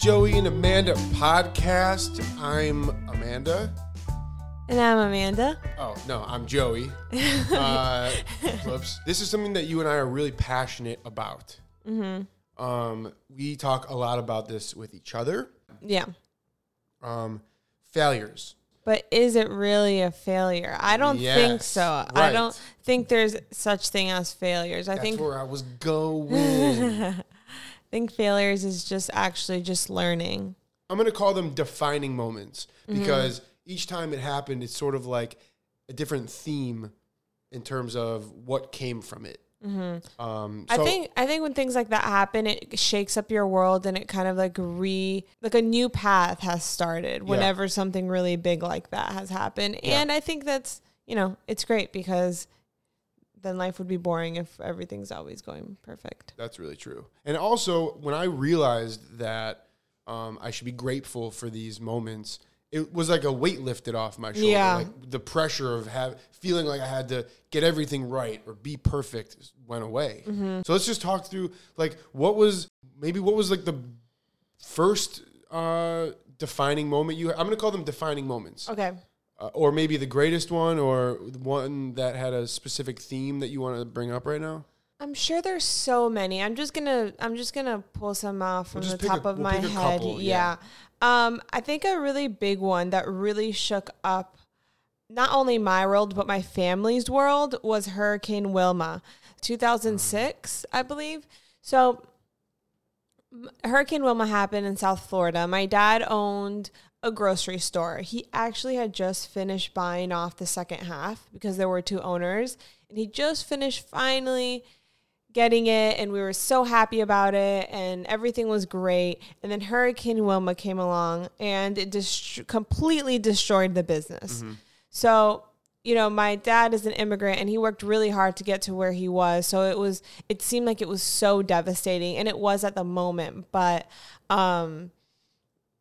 Joey and Amanda podcast. I'm Amanda. And I'm Amanda. Oh, no, I'm Joey. uh, whoops. This is something that you and I are really passionate about. Mm-hmm. Um, we talk a lot about this with each other. Yeah. Um, failures. But is it really a failure? I don't think Yes, so. I don't think there's such thing as failures. I That's think where I was going. I think failures is just actually just learning. I'm going to call them defining moments Mm-hmm. because each time it happened, it's sort of like a different theme in terms of what came from it. Um, Mm-hmm. I so- think I think when things like that happen, it shakes up your world and it kind of like re like a new path has started whenever something really big like that has happened. Yeah. And I think that's you know it's great because then life would be boring if everything's always going perfect. That's really true. And also, when I realized that um, I should be grateful for these moments, it was like a weight lifted off my shoulder. Yeah. Like the pressure of have, feeling like I had to get everything right or be perfect went away. Mm-hmm. So let's just talk through like what was maybe what was like the first uh, defining moment you. I'm to call them defining moments, Okay. Uh, or maybe the greatest one, or one that had a specific theme that you want to bring up right now. I'm sure there's so many. I'm just gonna I'm just gonna pull some off from We'll the top a- of we'll my head. couple, yeah. Um, I think a really big one that really shook up not only my world but my family's world was Hurricane Wilma, 2006, I believe. So Hurricane Wilma happened in South Florida. My dad owned a grocery store. He actually had just finished buying off the second half because there were two owners, and he just finished finally getting it and we were so happy about it and everything was great. And then hurricane wilma came along and it just completely destroyed the business. So you know my dad is an immigrant and he worked really hard to get to where he was. So it was it seemed like it was so devastating and it was at the moment but um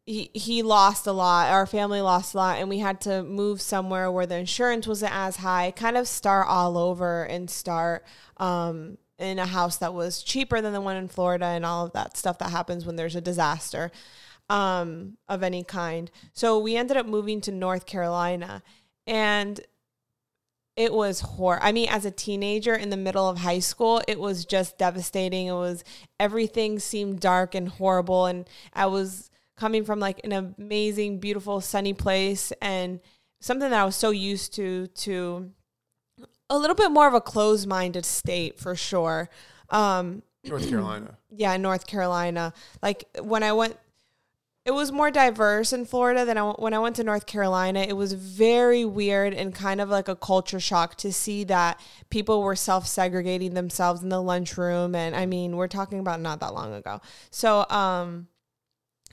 he, he lost a lot. Our family lost a lot, and we had to move somewhere where the insurance wasn't as high. Kind of start all over and start um, in a house that was cheaper than the one in Florida, and all of that stuff that happens when there's a disaster um, of any kind. So we ended up moving to North Carolina, and it was horror. I mean, as a teenager in the middle of high school, it was just devastating. It was everything seemed dark and horrible, and I was coming from like an amazing, beautiful, sunny place and something that I was so used to to a little bit more of a closed-minded state for sure. Um, North Carolina. yeah, North Carolina. Like when I went, it was more diverse in Florida than I, when I went to North Carolina. It was very weird and kind of like a culture shock to see that people were self segregating themselves in the lunchroom. And I mean, we're talking about not that long ago. So, um,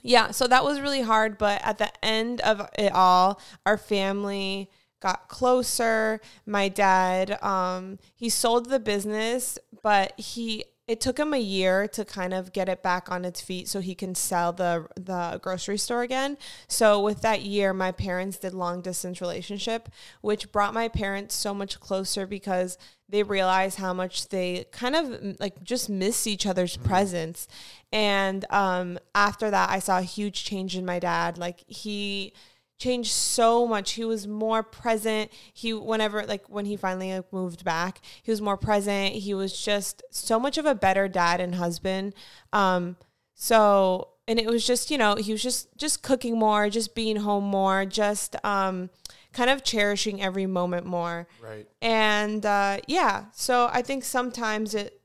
yeah, so that was really hard. But at the end of it all, our family got closer. My dad, um, he sold the business, but he it took him a year to kind of get it back on its feet so he can sell the the grocery store again. So with that year, my parents did long distance relationship, which brought my parents so much closer because they realized how much they kind of like just miss each other's presence. And um, after that, I saw a huge change in my dad. Like he changed so much. He was more present. He whenever like when he finally like, moved back, he was more present. He was just so much of a better dad and husband. Um so and it was just, you know, he was just just cooking more, just being home more, just um kind of cherishing every moment more. Right. And uh, yeah, so I think sometimes it,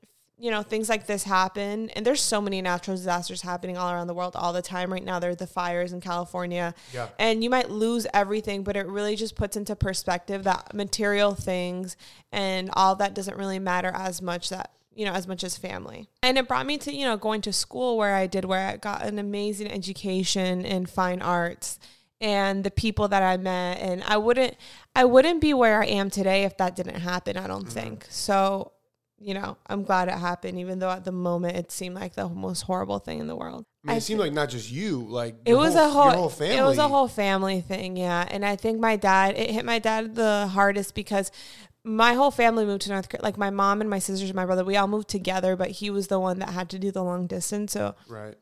you know, things like this happen, and there's so many natural disasters happening all around the world all the time. Right now, there are the fires in California, Yeah. and you might lose everything, but it really just puts into perspective that material things and all that doesn't really matter as much that you know as much as family and it brought me to you know going to school where i did where i got an amazing education in fine arts and the people that I met and I wouldn't I wouldn't be where I am today if that didn't happen, I don't mm-hmm. think. So, you know, I'm glad it happened even though at the moment it seemed like the most horrible thing in the world. I mean, I it seemed like not just you, like it was whole, a whole, whole family. it was a whole family thing, yeah. And I think my dad it hit my dad the hardest because my whole family moved to North Carolina. Like my mom and my sisters and my brother, we all moved together, but he was the one that had to do the long distance. So right.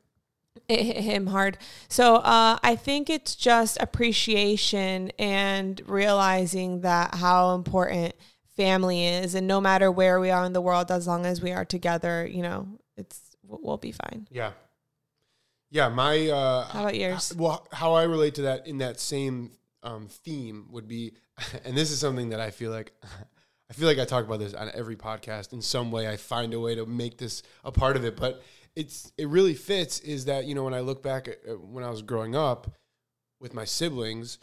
it hit him hard. So uh, I think it's just appreciation and realizing that how important family is, and no matter where we are in the world, as long as we are together, you know, it's we'll be fine. Yeah. Yeah, my uh How about yours? well how I relate to that in that same um theme would be and this is something that I feel like I feel like I talk about this on every podcast in some way I find a way to make this a part of it, but it's it really fits is that, you know, when I look back at, when I was growing up with my siblings,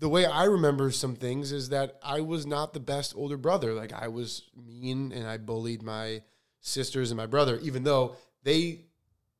the way I remember some things is that I was not the best older brother. Like I was mean and I bullied my sisters and my brother, even though they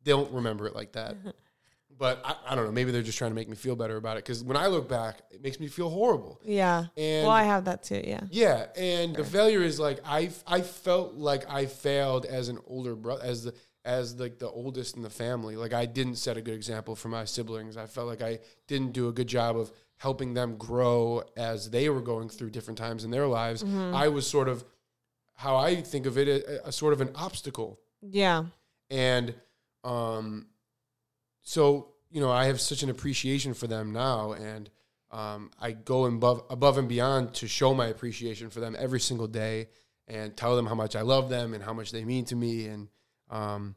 don't remember it like that. but I, I don't know. Maybe they're just trying to make me feel better about it. Because when I look back, it makes me feel horrible. Yeah. And well, I have that too. Yeah. yeah, and the failure is like I I felt like I failed as an older brother, as the as like the oldest in the family. Like I didn't set a good example for my siblings. I felt like I didn't do a good job of helping them grow as they were going through different times in their lives. I was sort of how I think of it a, a sort of an obstacle. Yeah. And um, so you know, I have such an appreciation for them now, and um, I go above above and beyond to show my appreciation for them every single day, and tell them how much I love them and how much they mean to me. And um,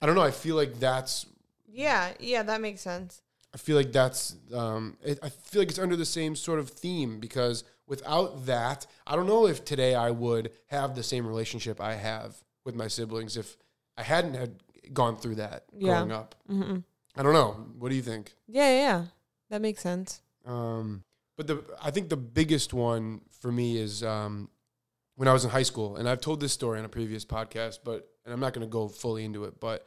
I don't know. I feel like that's Yeah. Yeah. That makes sense. I feel like that's um, it, I feel like it's under the same sort of theme because without that, I don't know if today I would have the same relationship I have with my siblings if I hadn't had gone through that Yeah. growing up. hmm I don't know. What do you think? Yeah. Yeah. yeah. That makes sense. Um, but the I think the biggest one for me is um, when I was in high school, and I've told this story on a previous podcast, but and I'm not going to go fully into it, but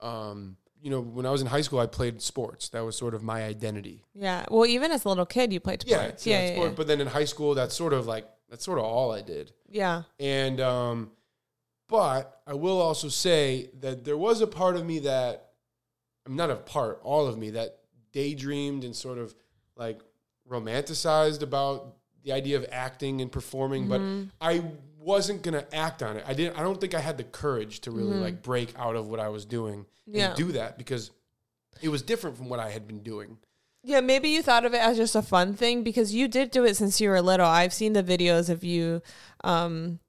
um, you know, when I was in high school, I played sports. That was sort of my identity. Yeah. Well, even as a little kid, you played sports. yeah, Yeah. Yeah. sport. Yeah. But then in high school, that's sort of like that's sort of all I did. yeah. And um, but I will also say that there was a part of me that I'm not a part, all of me that daydreamed and sort of like romanticized about the idea of acting and performing, but I wasn't gonna act on it. I didn't. I don't think I had the courage to really like break out of what I was doing Yeah. and do that because it was different from what I had been doing. Yeah, maybe you thought of it as just a fun thing because you did do it since you were little. I've seen the videos of you um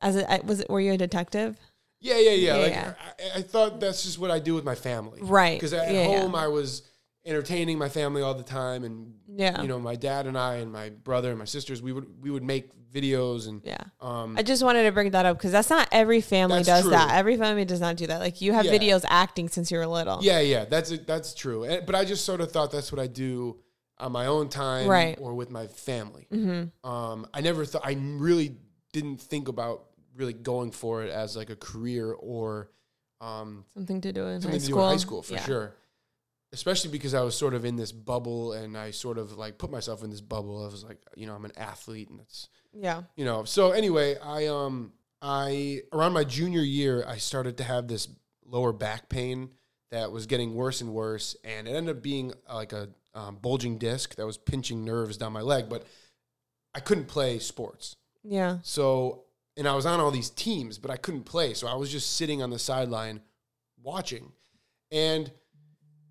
as a I- was it were you a detective? Yeah, yeah, yeah. Yeah, like yeah. I, I thought that's just what I do with my family, Right. Because at yeah. home I was entertaining my family all the time, and Yeah. you know, my dad and I and my brother and my sisters, we would we would make videos and Yeah. um, I just wanted to bring that up because that's not every family does true. that. Every family does not do that. Like you have Yeah. videos acting since you were little. yeah, yeah. That's that's true. And, but I just sort of thought that's what I do on my own time, Right. or with my family. Mm-hmm. Um, I never thought I really didn't think about really going for it as like a career or um, Something to do in something high to school. do in high school for Yeah. sure. Especially because I was sort of in this bubble and I sort of like put myself in this bubble. I was like, you know, I'm an athlete and it's Yeah. you know. So anyway, I um I around my junior year I started to have this lower back pain that was getting worse and worse and it ended up being uh, like a um, bulging disc that was pinching nerves down my leg, but I couldn't play sports. Yeah. So, and I was on all these teams, but I couldn't play. So I was just sitting on the sideline watching. And,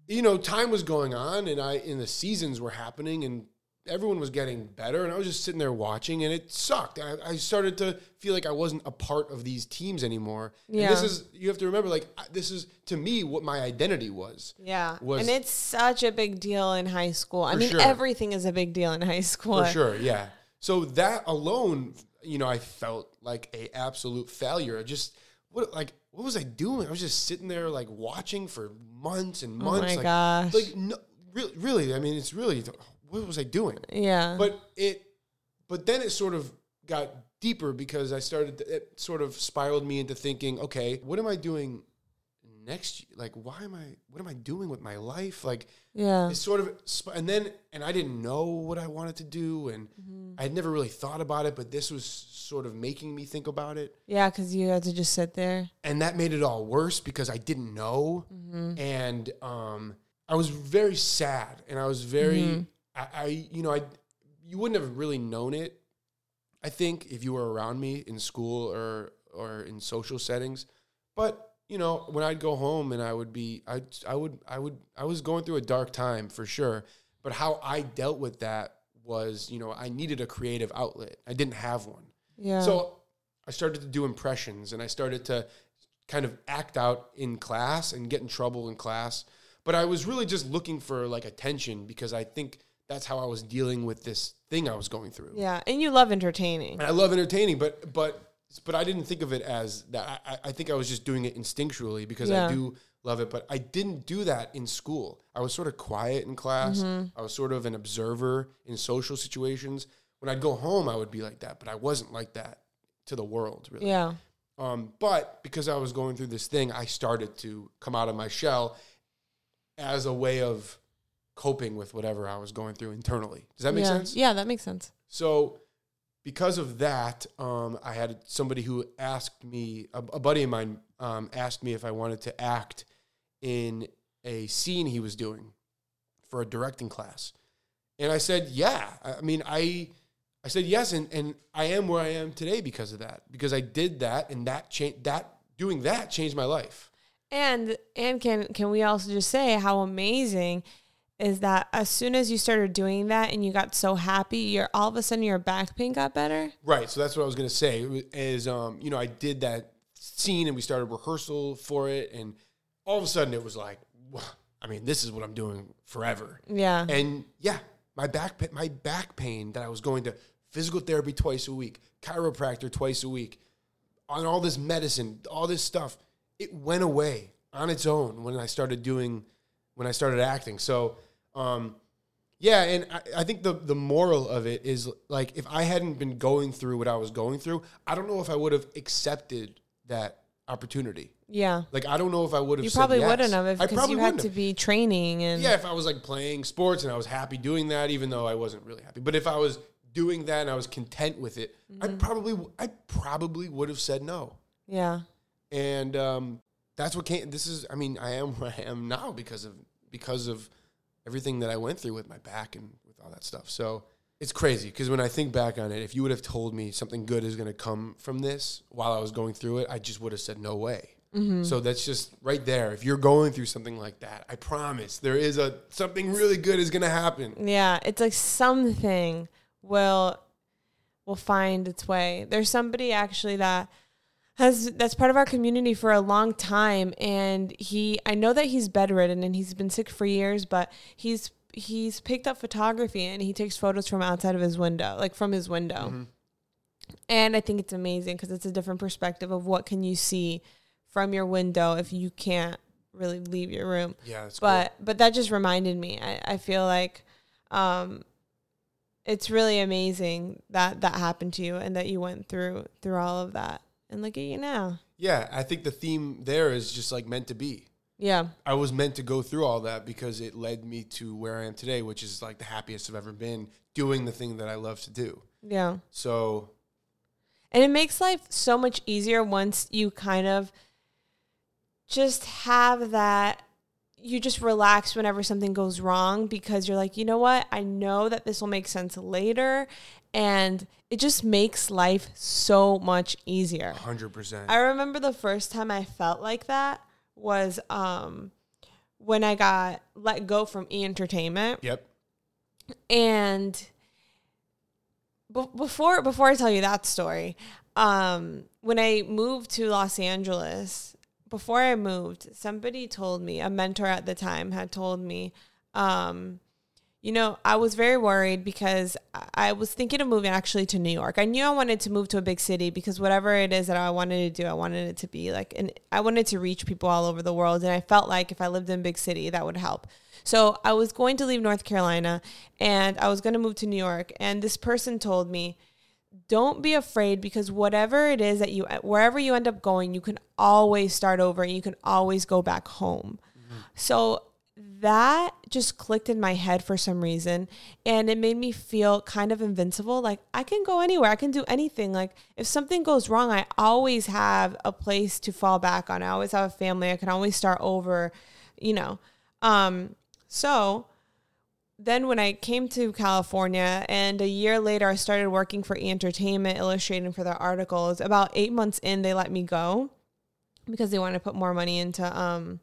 you know, time was going on and I, and the seasons were happening and everyone was getting better. And I was just sitting there watching and it sucked. I, I started to feel like I wasn't a part of these teams anymore. And this is, you have to remember, like, this is to me what my identity was. Yeah. Was- and it's such a big deal in high school. I mean, sure. everything is a big deal in high school. For sure, yeah. So that alone, you know, I felt like a absolute failure. I just what like what was I doing? I was just sitting there like watching for months and months. Oh months. my like, gosh. Like no, really, really. I mean, it's really what was I doing? yeah. But it, but then it sort of got deeper because I started. It sort of spiraled me into thinking, okay, what am I doing next? Like, why am I? What am I doing with my life? Like, yeah. it's sort of and then and I didn't know what I wanted to do and mm-hmm. I had never really thought about it but this was sort of making me think about it Yeah, because you had to just sit there. and that made it all worse because I didn't know mm-hmm. and um I was very sad and I was very mm-hmm. I, I you know I you wouldn't have really known it I think if you were around me in school or or in social settings but you know, when I'd go home and I would be, I, I would, I would, I was going through a dark time for sure. But how I dealt with that was, you know, I needed a creative outlet. I didn't have one. Yeah. So I started to do impressions and I started to kind of act out in class and get in trouble in class. But I was really just looking for like attention because I think that's how I was dealing with this thing I was going through. yeah. And you love entertaining. And I love entertaining, but but but I didn't think of it as that. I, I think I was just doing it instinctually because Yeah. I do love it. But I didn't do that in school. I was sort of quiet in class. I was sort of an observer in social situations. When I'd go home, I would be like that, but I wasn't like that to the world, really. Yeah. Um, but because I was going through this thing, I started to come out of my shell as a way of coping with whatever I was going through internally. Does that make yeah. sense? Yeah, that makes sense. So, because of that, um, I had somebody who asked me, a, a buddy of mine um, asked me if I wanted to act in a scene he was doing for a directing class. And I said, yeah. I mean, I, I said yes, and, and I am where I am today because of that. Because I did that, and that changed that doing that changed my life. And and can can we also just say how amazing is that as soon as you started doing that and you got so happy, you're all of a sudden your back pain got better? Right. So that's what I was gonna say. Is um, you know, I did that scene and we started rehearsal for it, and all of a sudden it was like, I mean, this is what I'm doing forever. Yeah. And yeah, my back my back pain that I was going to physical therapy twice a week, chiropractor twice a week, on all this medicine, all this stuff, it went away on its own when I started doing when I started acting. So um yeah, and I, I think the the moral of it is like if I hadn't been going through what I was going through, I don't know if I would have accepted that opportunity. yeah. Like I don't know if I would have. You probably yes. wouldn't have if I because you had to have. be training and Yeah, if I was like playing sports and I was happy doing that, even though I wasn't really happy. But if I was doing that and I was content with it, I Mm-hmm. probably I probably would have said no. yeah. And um, that's what came. This is, I mean, I am where I am now because of because of everything that I went through with my back and with all that stuff. So it's crazy because when I think back on it, if you would have told me something good is going to come from this while I was going through it, I just would have said no way. Mm-hmm. So that's just right there. If you're going through something like that, I promise there is a something really good is going to happen. Yeah, it's like something will will find its way. There's somebody actually that has that's part of our community for a long time. And he I know that he's bedridden and he's been sick for years, but he's he's picked up photography and he takes photos from outside of his window, like from his window. And I think it's amazing because it's a different perspective of what can you see from your window if you can't really leave your room. Yeah, but but that just reminded me. I, I feel like um it's really amazing that that happened to you and that you went through through all of that and look at you now Yeah, I think the theme there is just like meant to be. yeah I was meant to go through all that because it led me to where I am today, which is like the happiest I've ever been doing the thing that I love to do. yeah So, and it makes life so much easier once you kind of just have that you just relax whenever something goes wrong because you're like you know what i know that this will make sense later and it just makes life so much easier 100%. I remember the first time I felt like that was um when I got let go from E Entertainment yep. and be- before before I tell you that story, um when I moved to Los Angeles, before I moved, somebody told me, a mentor at the time had told me um you know, I was very worried because I- was thinking of moving actually to New York. I knew I wanted to move to a big city because whatever it is that I wanted to do, I wanted it to be like, and I wanted to reach people all over the world. And I felt like if I lived in a big city, that would help. So I was going to leave North Carolina and I was going to move to New York. And this person told me, don't be afraid because whatever it is that you, wherever you end up going, you can always start over and you can always go back home. So that just clicked in my head for some reason and it made me feel kind of invincible. Like i can go anywhere. I can do anything. Like if something goes wrong i always have a place to fall back on. I always have a family. I can always start over you know. Um so then when i came to california and a year later i started working for e entertainment illustrating for their articles about eight months in they let me go because they wanted to put more money into um,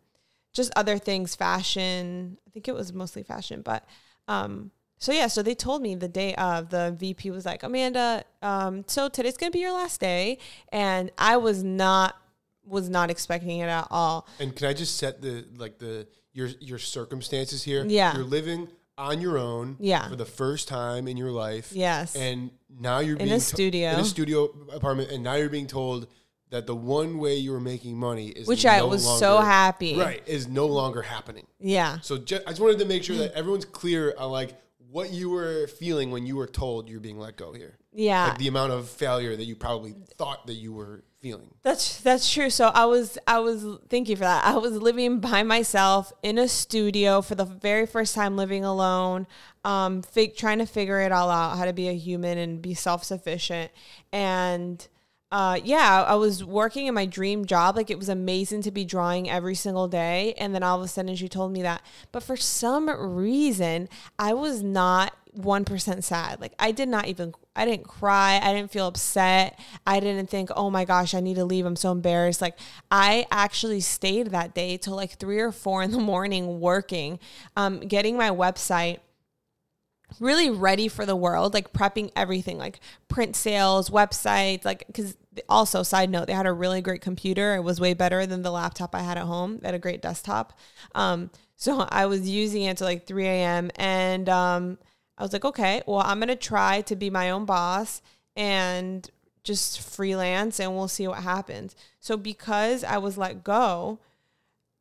just other things, fashion. I think it was mostly fashion, but um, so yeah, so they told me the day of the VP was like, Amanda, um, so today's gonna be your last day, and I was not was not expecting it at all. And can I just set the like the your your circumstances here? Yeah. You're living on your own Yeah. for the first time in your life. Yes. And now you're In being a to- studio. in a studio apartment and now you're being told that the one way you were making money is Which I no was so happy. Right, is no longer happening. Yeah. So ju- I just wanted to make sure that everyone's clear on like what you were feeling when you were told you're being let go here. Yeah. Like the amount of failure that you probably thought that you were feeling. That's that's true. So I was I was thank you for that. I was living by myself in a studio for the very first time living alone, um, fig- trying to figure it all out, how to be a human and be self sufficient. And uh, yeah, I was working in my dream job. Like it was amazing to be drawing every single day. And then all of a sudden she told me that. But for some reason, I was not 1% sad. Like I did not even, I didn't cry. I didn't feel upset. I didn't think, oh my gosh, I need to leave. I'm so embarrassed. Like I actually stayed that day till like three or four in the morning working, um, getting my website really ready for the world, like prepping everything, like print sales, websites, like because also side note, they had a really great computer. It was way better than the laptop I had at home. They had a great desktop. Um, so I was using it to like 3 a.m. and um, I was like, okay, well, I'm gonna try to be my own boss and just freelance, and we'll see what happens. So because I was let go,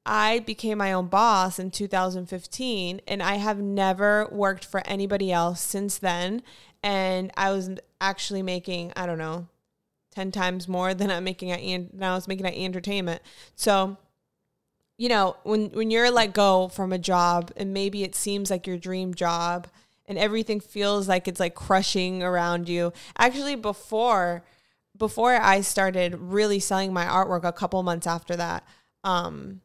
I became my own boss in 2015 and I have never worked for anybody else since then. And I was actually making, I don't know, 10 times more than I'm making at than I was making at entertainment. So, you know, when when you're let go from a job and maybe it seems like your dream job and everything feels like it's like crushing around you. Actually before before I started really selling my artwork a couple months after that, um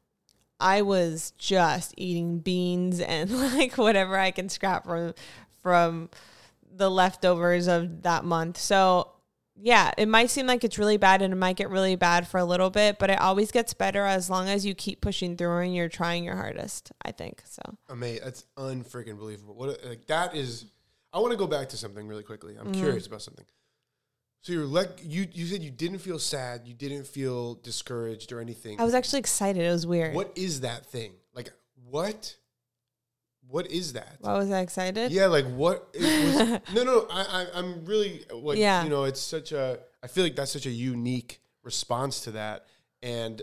I was just eating beans and like whatever I can scrap from from the leftovers of that month. So yeah, it might seem like it's really bad and it might get really bad for a little bit, but it always gets better as long as you keep pushing through and you're trying your hardest, I think. So Amazing. That's unfreaking believable. What like that is. I want to go back to something really quickly. I'm Mm-hmm. curious about something. So you're like you. You said you didn't feel sad. You didn't feel discouraged or anything. I was actually excited. It was weird. what is that thing? Like what? What is that? Why was I excited? Yeah, like what? Was, no, no. I, I, I'm really like, Yeah. you know, it's such a. I feel like that's such a unique response to that. And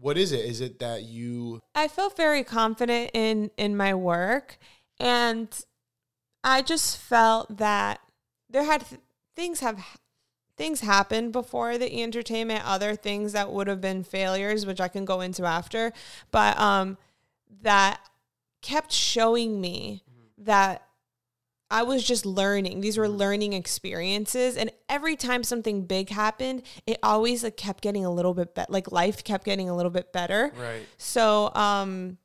what is it? Is it that you? I felt very confident in in my work and I just felt that there had things have things happened before the entertainment other things that would have been failures which I can go into after but um that kept showing me that I was just learning. These were learning experiences, and every time something big happened, it always like kept getting a little bit better. Like life kept getting a little bit better. Right. So um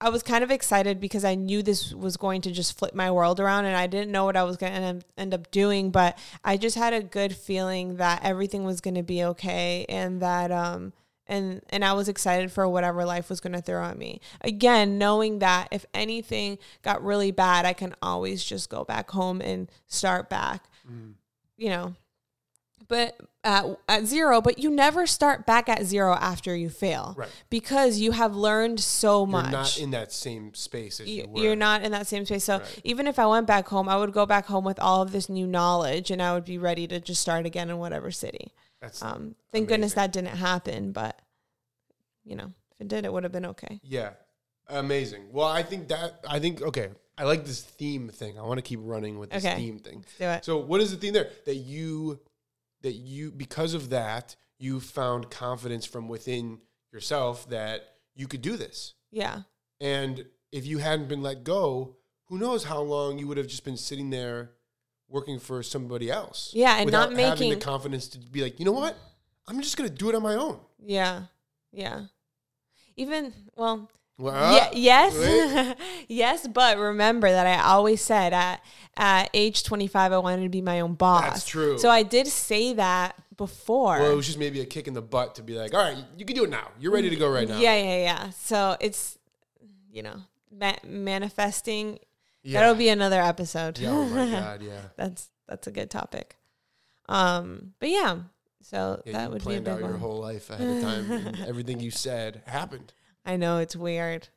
I was kind of excited because I knew this was going to just flip my world around and I didn't know what I was going to end, end up doing, but I just had a good feeling that everything was going to be okay and that um and and I was excited for whatever life was going to throw at me. Again, knowing that if anything got really bad, I can always just go back home and start back. Mm. You know, but at, at zero, but you never start back at zero after you fail. Right. Because you have learned so much. You're not in that same space as you, You- were. You're not in that same space. So Right. even if I went back home, I would go back home with all of this new knowledge and I would be ready to just start again in whatever city. That's Um, thank goodness that didn't happen, but you know, if it did, it would have been okay. yeah, amazing. Well, I think that I think okay. I like this theme thing. I want to keep running with this Okay. theme thing. So, what is the theme there that you that you because of that you found confidence from within yourself that you could do this? Yeah. And if you hadn't been let go, who knows how long you would have just been sitting there working for somebody else. Yeah, and not without having the confidence to be like, you know what, I'm just gonna do it on my own. Yeah. Yeah. Even well, Well, yeah, wait. yes, yes, but remember that I always said at at age 25 I wanted to be my own boss. That's true. So I did say that before. Well, it was just maybe a kick in the butt to be like, all right, you can do it now. You're ready to go right now. Yeah, yeah, yeah. So it's, you know, ma- manifesting. Yeah. That'll be another episode. Yeah, oh my god, yeah. that's that's a good topic. Um, but yeah, so Yeah, that would be a planned big out your whole life ahead of time. everything you said happened. I know it's weird.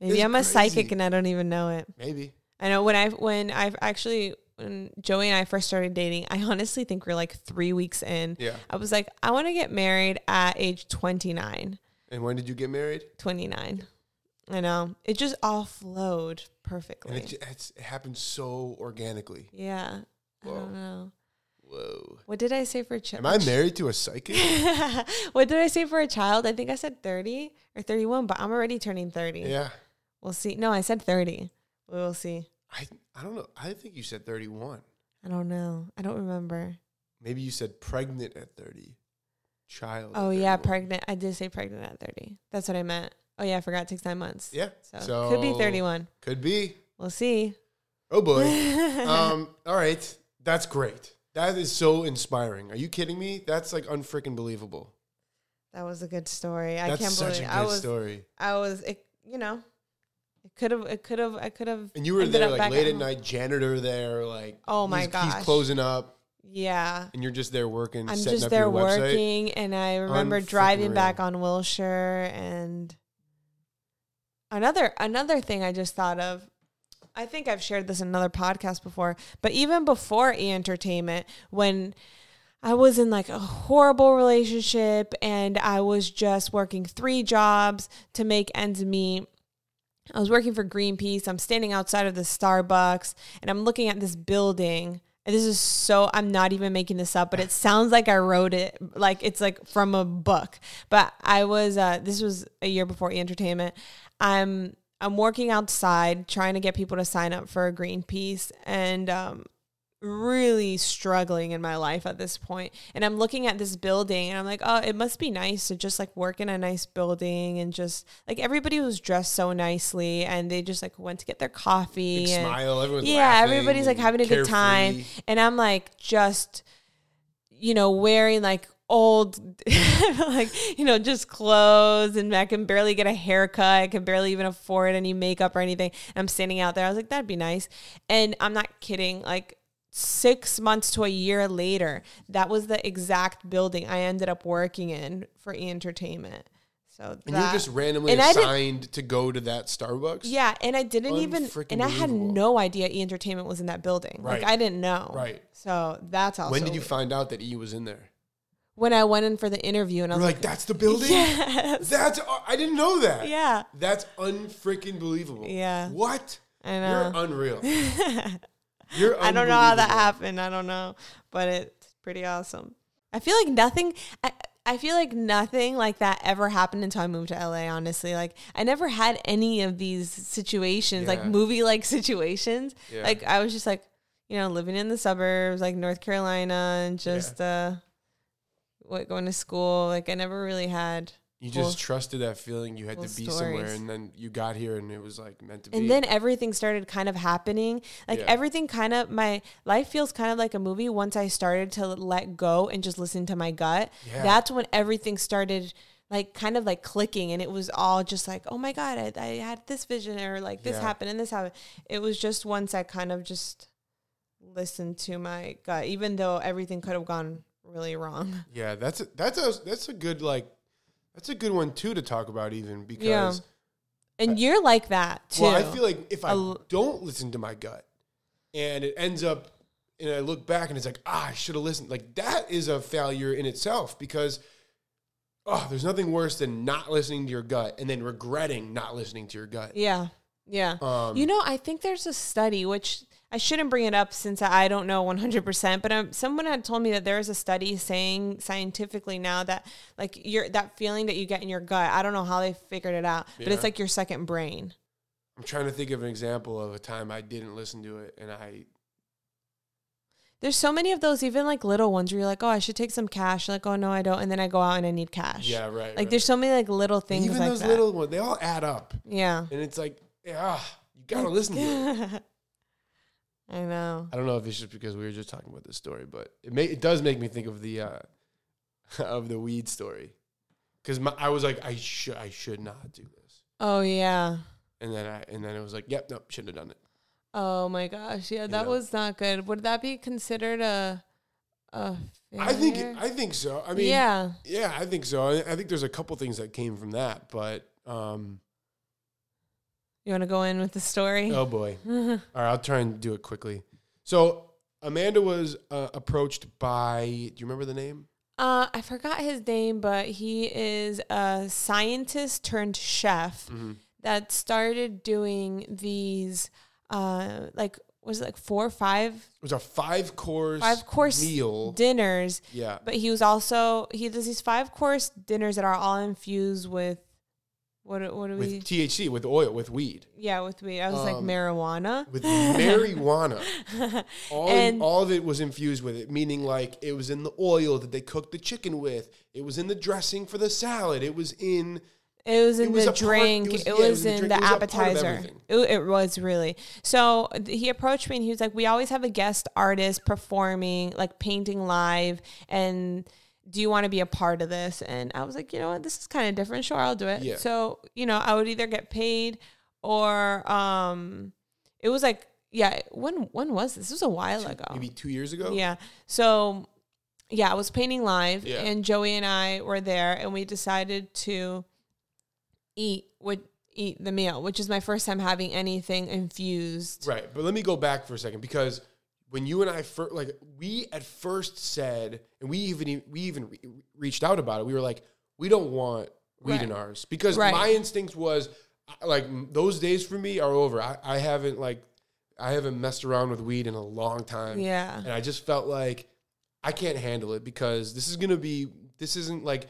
Maybe It's I'm a psychic and I don't even know it. Maybe. I know when I when I've actually when Joey and I first started dating, I honestly think we're like three weeks in. Yeah. I was like, I want to get married at age 29. And when did you get married? 29. I know. It just all flowed And perfectly. it, ju- it's, it happened so organically. yeah. I don't know. Whoa. What did I say for a child? Am I married to a psychic? what did I say for a child? I think I said 30 or 31, but I'm already turning 30. yeah. We'll see. No, I said 30. We will see. I I don't know. I think you said 31. I don't know. I don't remember. Maybe you said pregnant at 30. Child. Oh, yeah, pregnant. I did say pregnant at 30. That's what I meant. Oh, yeah, I forgot it takes nine months. Yeah. So, So, could be 31. Could be. We'll see. Oh boy. um. All right. That's great. That is so inspiring. Are you kidding me? That's like unfreaking believable. that was a good story. I That's can't such believe a good I was story. I was it, you know, it could have it could have I could have And you were there like late at night, janitor there, like Oh my he's, gosh. he's closing up, Yeah. and you're just there working, I'm just there working and I remember driving back on Wilshire and another another thing I just thought of I think I've shared this in another podcast before, but even before E Entertainment, when I was in like a horrible relationship and I was just working three jobs to make ends meet. I was working for Greenpeace. I'm standing outside of the Starbucks and I'm looking at this building. And this is so, I'm not even making this up, but it sounds like I wrote it, like it's like from a book. But I was, uh, this was a year before E Entertainment. I'm, I'm working outside trying to get people to sign up for Greenpeace and, um, really struggling in my life at this point. And i'm looking at this building and i'm like oh it must be nice to just like work in a nice building and just like everybody was dressed so nicely and they just like went to get their coffee Big and smile, everyone's yeah laughing everybody's like having a good time. and i'm like just you know wearing like old like you know just clothes and i can barely get a haircut i can barely even afford any makeup or anything and i'm standing out there i was like that'd be nice and i'm not kidding like six months to a year later that was the exact building i ended up working in for e entertainment so And you're just randomly and I didn't- assigned to go to that Starbucks. yeah, and I didn't even, and I had no idea E Entertainment was in that building. Right. Like I didn't know. Right. So that's also When did you find out that E was in there? When I went in for the interview and I You're was like, that's the building. yes, That's I didn't know that. yeah, That's unfreaking believable. Yeah. What? I You're know. unreal. You're I don't know how that happened. I don't know, but it's pretty awesome. I feel like nothing. I, I feel like nothing like that ever happened until I moved to LA. Honestly, like I never had any of these situations, like movie like situations. Yeah. Like I was just like, you know, living in the suburbs, like North Carolina, and just uh, what going to school. Like I never really had. You cool- just trusted that feeling you had cool to be somewhere, and then you got here, and it was like meant to be. And then everything started kind of happening. Like Yeah. everything kind of my life feels kind of like a movie once I started to let go and just listen to my gut. Yeah. That's when everything started like kind of like clicking and it was all just like, "Oh my god, I, I had this vision or like this Yeah. happened and this happened." It was just once I kind of just listened to my gut even though everything could have gone really wrong. yeah, that's a, that's a that's a good like that's a good one too to talk about even because Yeah. And you're like that too. well, I feel like if I l- don't listen to my gut, and it ends up, and I look back and it's like ah, I should have listened. Like that is a failure in itself because. Oh, there's nothing worse than not listening to your gut and then regretting not listening to your gut. yeah. Yeah. Um, You know, I think there's a study which I shouldn't bring it up since I don't know 100%, but um, someone had told me that there is a study saying scientifically now that like your that feeling that you get in your gut, I don't know how they figured it out, but it's like your second brain. I'm trying to think of an example of a time I didn't listen to it and I There's so many of those even like little ones where you're like, "Oh, I should take some cash." Like, "Oh no, I don't." And then I go out and I need cash. yeah right. Like right. there's so many like little things even like those that. little ones they all add up yeah. and it's like yeah you gotta listen to it. I know. I don't know if it's just because we were just talking about this story, but it may, it does make me think of the uh, of the weed story because I was like, I should I should not do this, Oh yeah. and then I and then it was like, yep, nope, shouldn't have done it. Oh my gosh. Yeah, that know. was not good. Would that be considered a a I think? I think so. I mean, yeah. yeah, I think so. I, I think there's a couple things that came from that, but um, You want to go in with the story? oh boy. All right, I'll try and do it quickly. So Amanda was uh, approached by. Do you remember the name? Uh, I forgot his name, but he is a scientist turned chef Mm-hmm. that started doing these, uh, like was it like four or five It was a five course five course meal. dinners. yeah, But he was also he does these five course dinners that are all infused with what what do with we THC, with oil, with weed, yeah with weed. I was like Um, marijuana. with marijuana. All And- all of it was infused with it, meaning like it was in the oil that they cooked the chicken with. It was in the dressing for the salad. It was in It was in was the part- drink. it was- it yeah, was, it in the It was part of appetizer. It, it was really. So he approached me and he was like, "We always have a guest artist performing, like painting live, and do you want to be a part of this?" And I was like, "You know what? This is kind of different. Sure, I'll do it." Yeah. So you know, I would either get paid or um, it was like, yeah. When when was this? This was a while ago. maybe two years ago. Yeah. So, yeah, I was painting live, Yeah. and Joey and I were there, and we decided to eat would eat the meal, which is my first time having anything infused. Right, but let me go back for a second because when you and I first, like, we at first said, and we even we even re- reached out about it. We were like, we don't want weed in ours because Right. my instinct was, like, those days for me are over. I, I haven't like, I haven't messed around with weed in a long time. Yeah. and I just felt like I can't handle it because this is gonna be this isn't like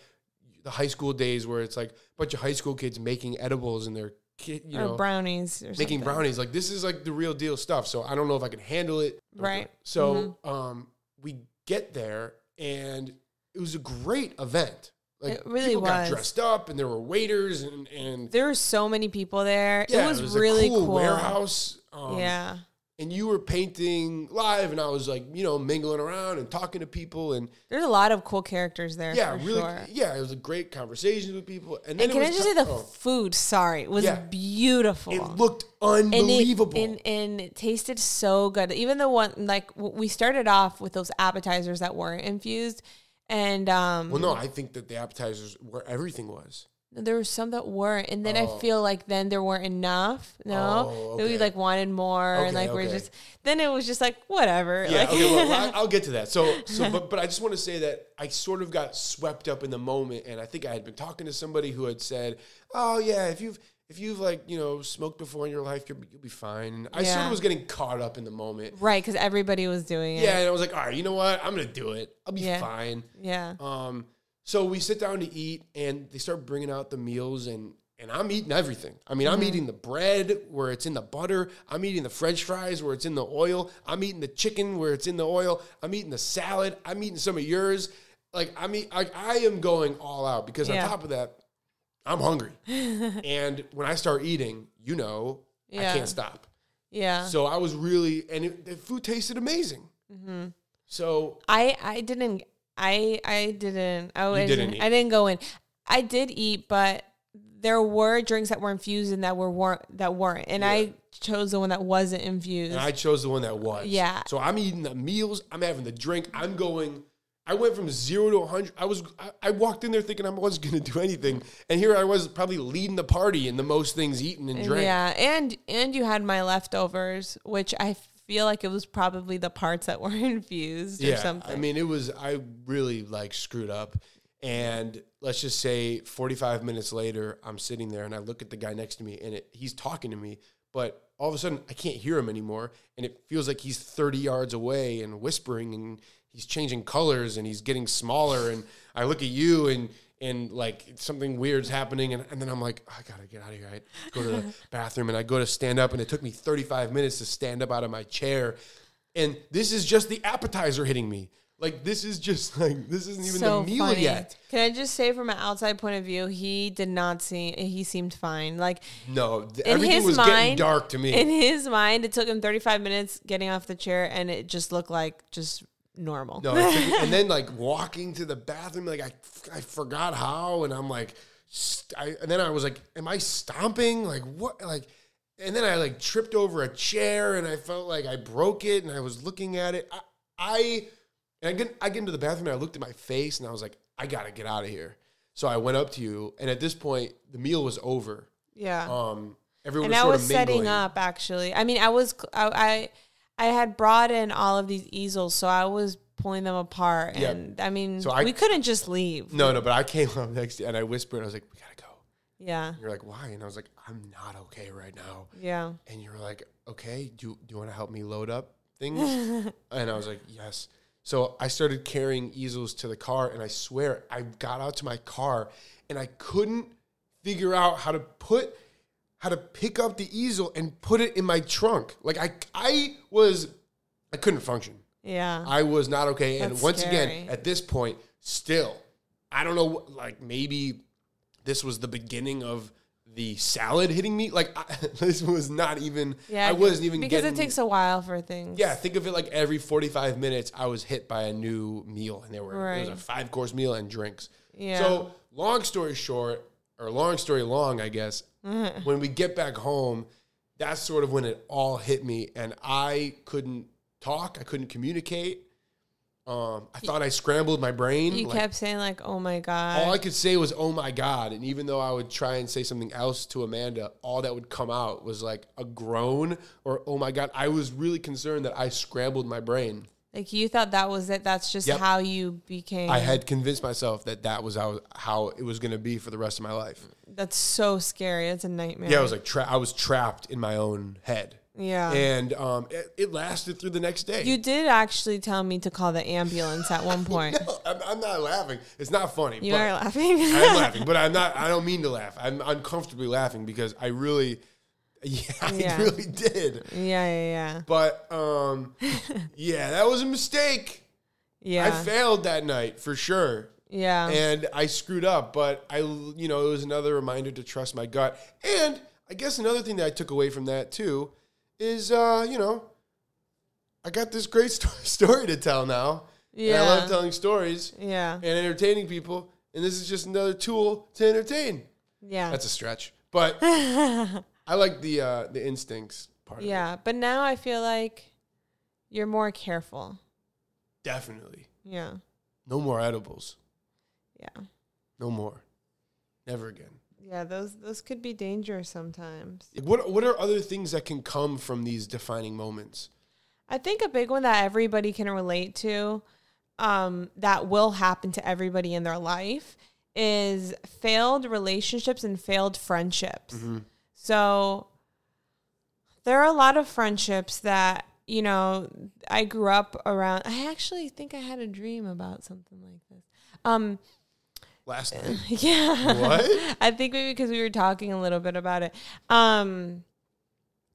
the high school days where it's like a bunch of high school kids making edibles and they're kid, you or know brownies or making something. brownies. Like this is like the real deal stuff. So I don't know if I can handle it. Right. So um, we get there and it was a great event. Like It really people got dressed up and there were waiters and and There were so many people there. yeah, it was, a really cool, cool. warehouse. Um, yeah. And you were painting live, and I was like, you know, mingling around and talking to people, and There's a lot of cool characters there yeah, for really, sure. yeah, it was a great conversations with people. And then And it can I just ti- say the oh, food, sorry, was Yeah. beautiful. it looked and it, unbelievable. and, and it tasted so good. Even the one like we started off with those appetizers that weren't infused, and um, well, no, I think that the appetizers were everything was. There were some that weren't, and then Oh. I feel like then there weren't enough. No, Oh, that we like wanted more, and Okay, like we're just then it was just like whatever. Yeah, like, okay, well, I'll get to that. So, so, but, but I just want to say that I sort of got swept up in the moment, and I think I had been talking to somebody who had said, "Oh yeah, if you've if you've like you know smoked before in your life, you'll be, you'll be fine." And I sort of was getting caught up in the moment. right, because everybody was doing it. Yeah, and I was like, "All right, you know what? I'm gonna do it. I'll be Yeah. fine." yeah, Um, so we sit down to eat, and they start bringing out the meals, and and I'm eating everything. I mean, I'm Mm-hmm. eating the bread where it's in the butter. I'm eating the French fries where it's in the oil. I'm eating the chicken where it's in the oil. I'm eating the salad. I'm eating some of yours. Like I mean, I, I am going all out because Yeah. on top of that, I'm hungry, and when I start eating, you know, Yeah. I can't stop. yeah. So I was really, and it, the food tasted amazing. Mm-hmm. So I I didn't I I didn't I was, didn't eat. I didn't go in. I did eat, but there were drinks that were infused and that were weren't that weren't, and I chose the one that wasn't infused. And I chose the one that was. Yeah. So I'm eating the meals. I'm having the drink. I'm going. I went from zero to 100. I was. I, I walked in there thinking I wasn't going to do anything, and here I was probably leading the party in the most things eaten and drank. yeah, and and you had my leftovers, which I feel like it was probably the parts that were infused or Yeah. something. I mean, it was. I really like screwed up, and let's just say 45 minutes later, I'm sitting there and I look at the guy next to me, and it, he's talking to me, but all of a sudden I can't hear him anymore, and it feels like he's 30 yards away and whispering and. He's changing colors and he's getting smaller, and I look at you and and like something weird's happening, and, and then I'm like, I gotta get out of here. I go to the bathroom and I go to stand up, and it took me 35 minutes to stand up out of my chair, and this is just the appetizer hitting me. Like this is just like this isn't even so the meal funny. yet. Can I just say, from an outside point of view, he did not seem. He seemed fine. Like No, th- in everything his was getting dark to me. In his mind, it took him 35 minutes getting off the chair, and it just looked like just normal. No, and then like walking to the bathroom, like I, I forgot how, and I'm like, st- I, and then I was like, am I stomping? Like what? Like, and then I like tripped over a chair, and I felt like I broke it, and I was looking at it. I, I, and I get, I get into the bathroom, and I looked at my face, and I was like, I gotta get out of here. So I went up to you, and at this point, the meal was over. Yeah. Um, everyone and was I was setting up actually. I mean, I was I, I I had brought in all of these easels, so I was pulling them apart, Yeah. and I mean, So I- we couldn't just leave. No, no, but I came up next, to you and I whispered, I was like, we gotta go. Yeah, And you're like, why? And I was like, I'm not okay right now. yeah, And you were like, okay, do, do you want to help me load up things? and I was like, yes. So I started carrying easels to the car, and I swear I got out to my car and I couldn't figure out how to put, how to pick up the easel and put it in my trunk. Like I, I was, I couldn't function. yeah. I was not okay. and once scary. again, at this point, still, I don't know, like maybe this was the beginning of the salad hitting me. Like I, this was not even. yeah, I wasn't even because getting. it takes a while for things. yeah, think of it like every forty-five minutes, I was hit by a new meal, and there were there was a five-course meal and drinks. yeah. So, long story short, or long story long, I guess, when we get back home, that's sort of when it all hit me, and I couldn't talk, I couldn't communicate. Um, I thought I scrambled my brain. you like, kept saying like, "Oh my god." all I could say was, "Oh my god!" And even though I would try and say something else to Amanda, all that would come out was like a groan or "Oh my god!" I was really concerned that I scrambled my brain. Like you thought that was it. That's just Yep. how you became. I had convinced myself that that was how how it was going to be for the rest of my life. That's so scary. It's a nightmare. Yeah, I was like tra- I was trapped in my own head, yeah. and um, it, it lasted through the next day. you did actually tell me to call the ambulance at one point. No, I'm, I'm not laughing. It's not funny. You are laughing. I'm laughing, but I'm not. I don't mean to laugh. I'm uncomfortably laughing because I really, yeah, I Yeah. really did. yeah, yeah, yeah. But um, yeah, that was a mistake. Yeah. I failed that night for sure, yeah. and I screwed up. But I, you know, it was another reminder to trust my gut. And I guess another thing that I took away from that too is, uh, you know, I got this great story to tell now. yeah. And I love telling stories yeah. and entertaining people. And this is just another tool to entertain. Yeah. That's a stretch, but I like the uh, the instincts part. Yeah. But now I feel like you're more careful. definitely. Yeah. No more edibles. Yeah. No more. Never again. Yeah. Those those could be dangerous sometimes. What What are other things that can come from these defining moments? I think a big one that everybody can relate to, um, that will happen to everybody in their life, is failed relationships and failed friendships. So there are a lot of friendships that, you know, I grew up around. I actually think I had a dream about something like this. Um, Last night. yeah. What? I think maybe because we were talking a little bit about it. Um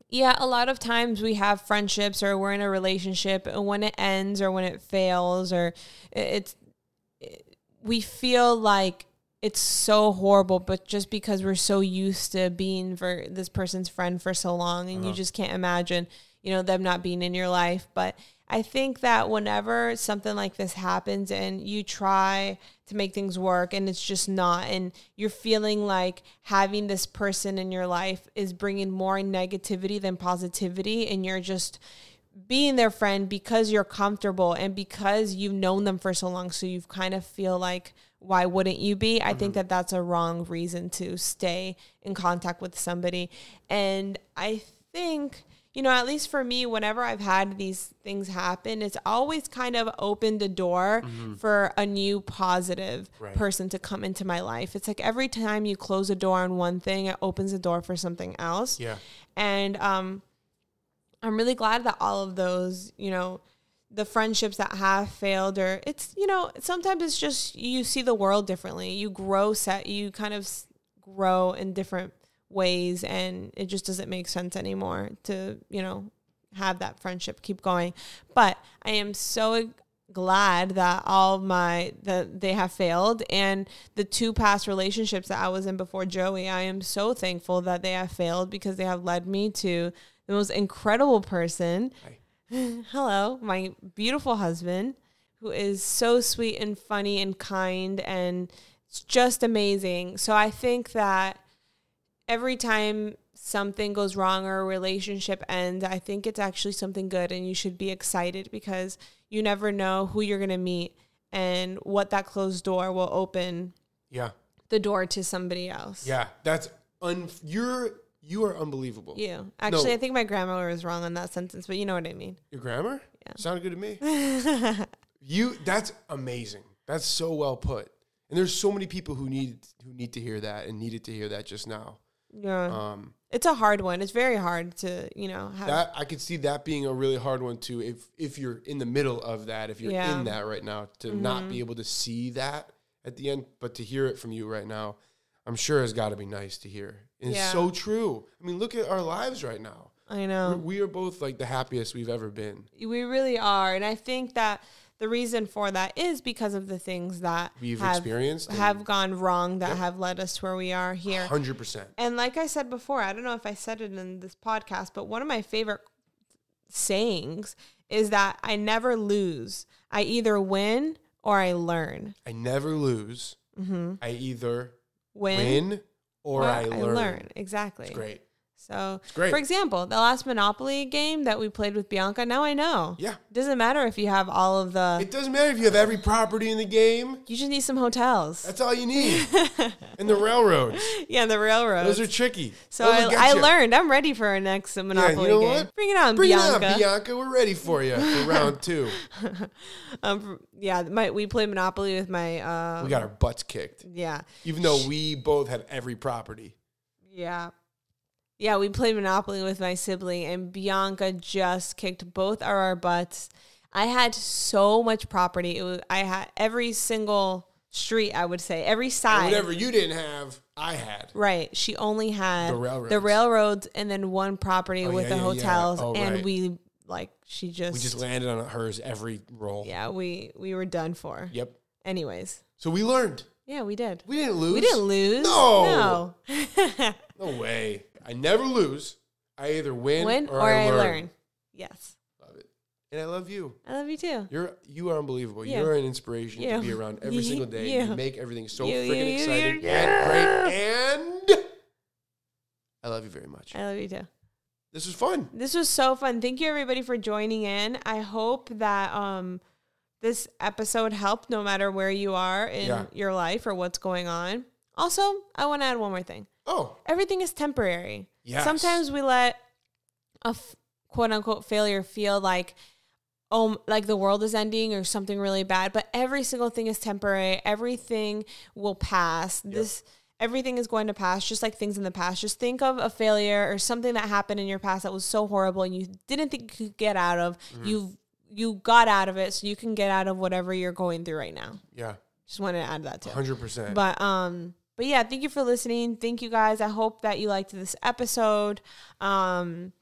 yeah, a lot of times we have friendships or we're in a relationship and when it ends or when it fails or it's it, we feel like it's so horrible but just because we're so used to being for this person's friend for so long and you uh-huh. just can't imagine, you know, them not being in your life, but I think that whenever something like this happens and you try to make things work and it's just not, and you're feeling like having this person in your life is bringing more negativity than positivity, and you're just being their friend because you're comfortable and because you've known them for so long. So you've kind of feel like, why wouldn't you be? I think that that's a wrong reason to stay in contact with somebody. And I think you know, at least for me, whenever I've had these things happen, it's always kind of opened a door for a new positive Right. person to come into my life. It's like every time you close a door on one thing, it opens a door for something else. Yeah. And um, I'm really glad that all of those, you know, the friendships that have failed, or it's, you know, sometimes it's just you see the world differently. You grow, set, you kind of grow in different ways, and it just doesn't make sense anymore to, you know, have that friendship keep going. But I am so glad that all my that they have failed and the two past relationships that I was in before Joey I am so thankful that they have failed because they have led me to the most incredible person hello my beautiful husband who is so sweet and funny and kind and it's just amazing so I think that every time something goes wrong or a relationship ends, I think it's actually something good and you should be excited because you never know who you're going to meet and what that closed door will open Yeah. the door to somebody else. Yeah. That's un you're you are unbelievable. You. Actually, No. I think my grammar was wrong on that sentence, but you know what I mean. Your grammar? Yeah. Sounded good to me. you that's amazing. That's so well put. And there's so many people who need who need to hear that and needed to hear that just now. Yeah. Um it's a hard one. It's very hard to, you know, have. that I could see that being a really hard one too if if you're in the middle of that, if you're Yeah. Mm-hmm. in that right now to not be able to see that at the end, but to hear it from you right now, I'm sure has got to be nice to hear. And Yeah. it's so true. I mean, look at our lives right now. I We're, know. we are both like the happiest we've ever been. We really are. And I think that the reason for that is because of the things that We've have, experienced have gone wrong that Yep. have led us to where we are here. Hundred percent. And like I said before, I don't know if I said it in this podcast, but one of my favorite sayings is that I never lose. I either win or I learn. I never lose. Mm-hmm. I either Win, win or, I, learn. Exactly. It's great. So, for example, the last Monopoly game that we played with Bianca, now I know. Yeah. It Doesn't matter if you have all of the. It doesn't matter if you have every property in the game. you just need some hotels. That's all you need. and the railroads. yeah, the railroad. Those are tricky. so Those I, I learned. I'm ready for our next Monopoly know game. what? Bring it on, Bring Bianca. it on, Bianca. We're ready for you for round two. Um, yeah, my we played Monopoly with my. Uh, We got our butts kicked, Yeah, even though we both had every property. yeah, yeah. We played Monopoly with my sibling, and Bianca just kicked both of our butts. I had so much property. It was I had every single street. I would say every And side. whatever you didn't have, I had. Right. She only had The railroads. the railroads and then one property Oh, with yeah, the yeah, yeah. hotels, Oh, and right. we like she just We just landed on hers every roll. yeah we we were done for. Yep. Anyways, So we learned. yeah, we did. We didn't lose. We didn't lose. No. No. No way. I never lose. I either win, Win or, or I, I learn. learn. Yes. Love it. And I love you. I love you too. You're you are unbelievable. Yeah. You're an inspiration Yeah. to be around every single day. you. You make everything so freaking exciting and great. And I love you very much. I love you too. This was fun. This was so fun. Thank you everybody for joining in. I hope that um this episode helped no matter where you are in your life or what's going on. Also, I want to add one more thing. Oh, Everything is temporary. Yes. Sometimes we let a f- quote unquote failure feel like oh like the world is ending or something really bad, but every single thing is temporary. Everything will pass. This everything is going to pass just like things in the past. Just think of a failure or something that happened in your past that was so horrible and you didn't think you could get out of. You you got out of it so you can get out of whatever you're going through right now. yeah. Just wanted to add that too. Hundred percent. But um but yeah, thank you for listening. Thank you guys. I hope that you liked this episode. Um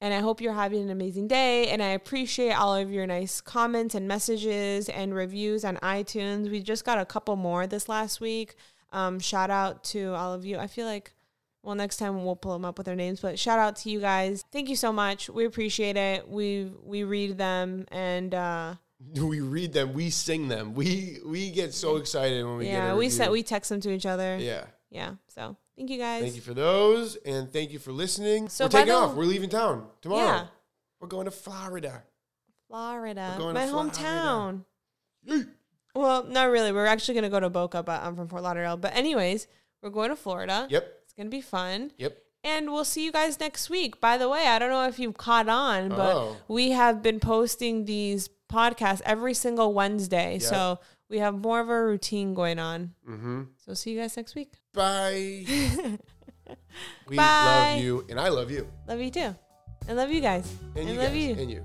and I hope you're having an amazing day and I appreciate all of your nice comments and messages and reviews on iTunes. We just got a couple more this last week. Um shout out to all of you. I feel like well, next time we'll pull them up with their names, but shout out to you guys. Thank you so much. We appreciate it. We we read them and uh we read them, we sing them. We we get so excited when we get yeah, we sent we text them to each other. Yeah. yeah. So, thank you guys. Thank you for those, and thank you for listening. So We're taking the- off. We're leaving town tomorrow. Yeah. We're going to Florida. Florida, going my to Florida. hometown. Well, not really. We're actually gonna go to Boca, but I'm from Fort Lauderdale. But anyways, we're going to Florida. Yep. It's gonna be fun, Yep. and we'll see you guys next week. By the way, I don't know if you've caught on, but Oh. we have been posting these podcasts every single Wednesday, Yep. so we have more of a routine going on. Mm-hmm. So see you guys next week. Bye. we Bye. love you, and I love you, Love you too. I love you guys. and I you love guys, you. and you.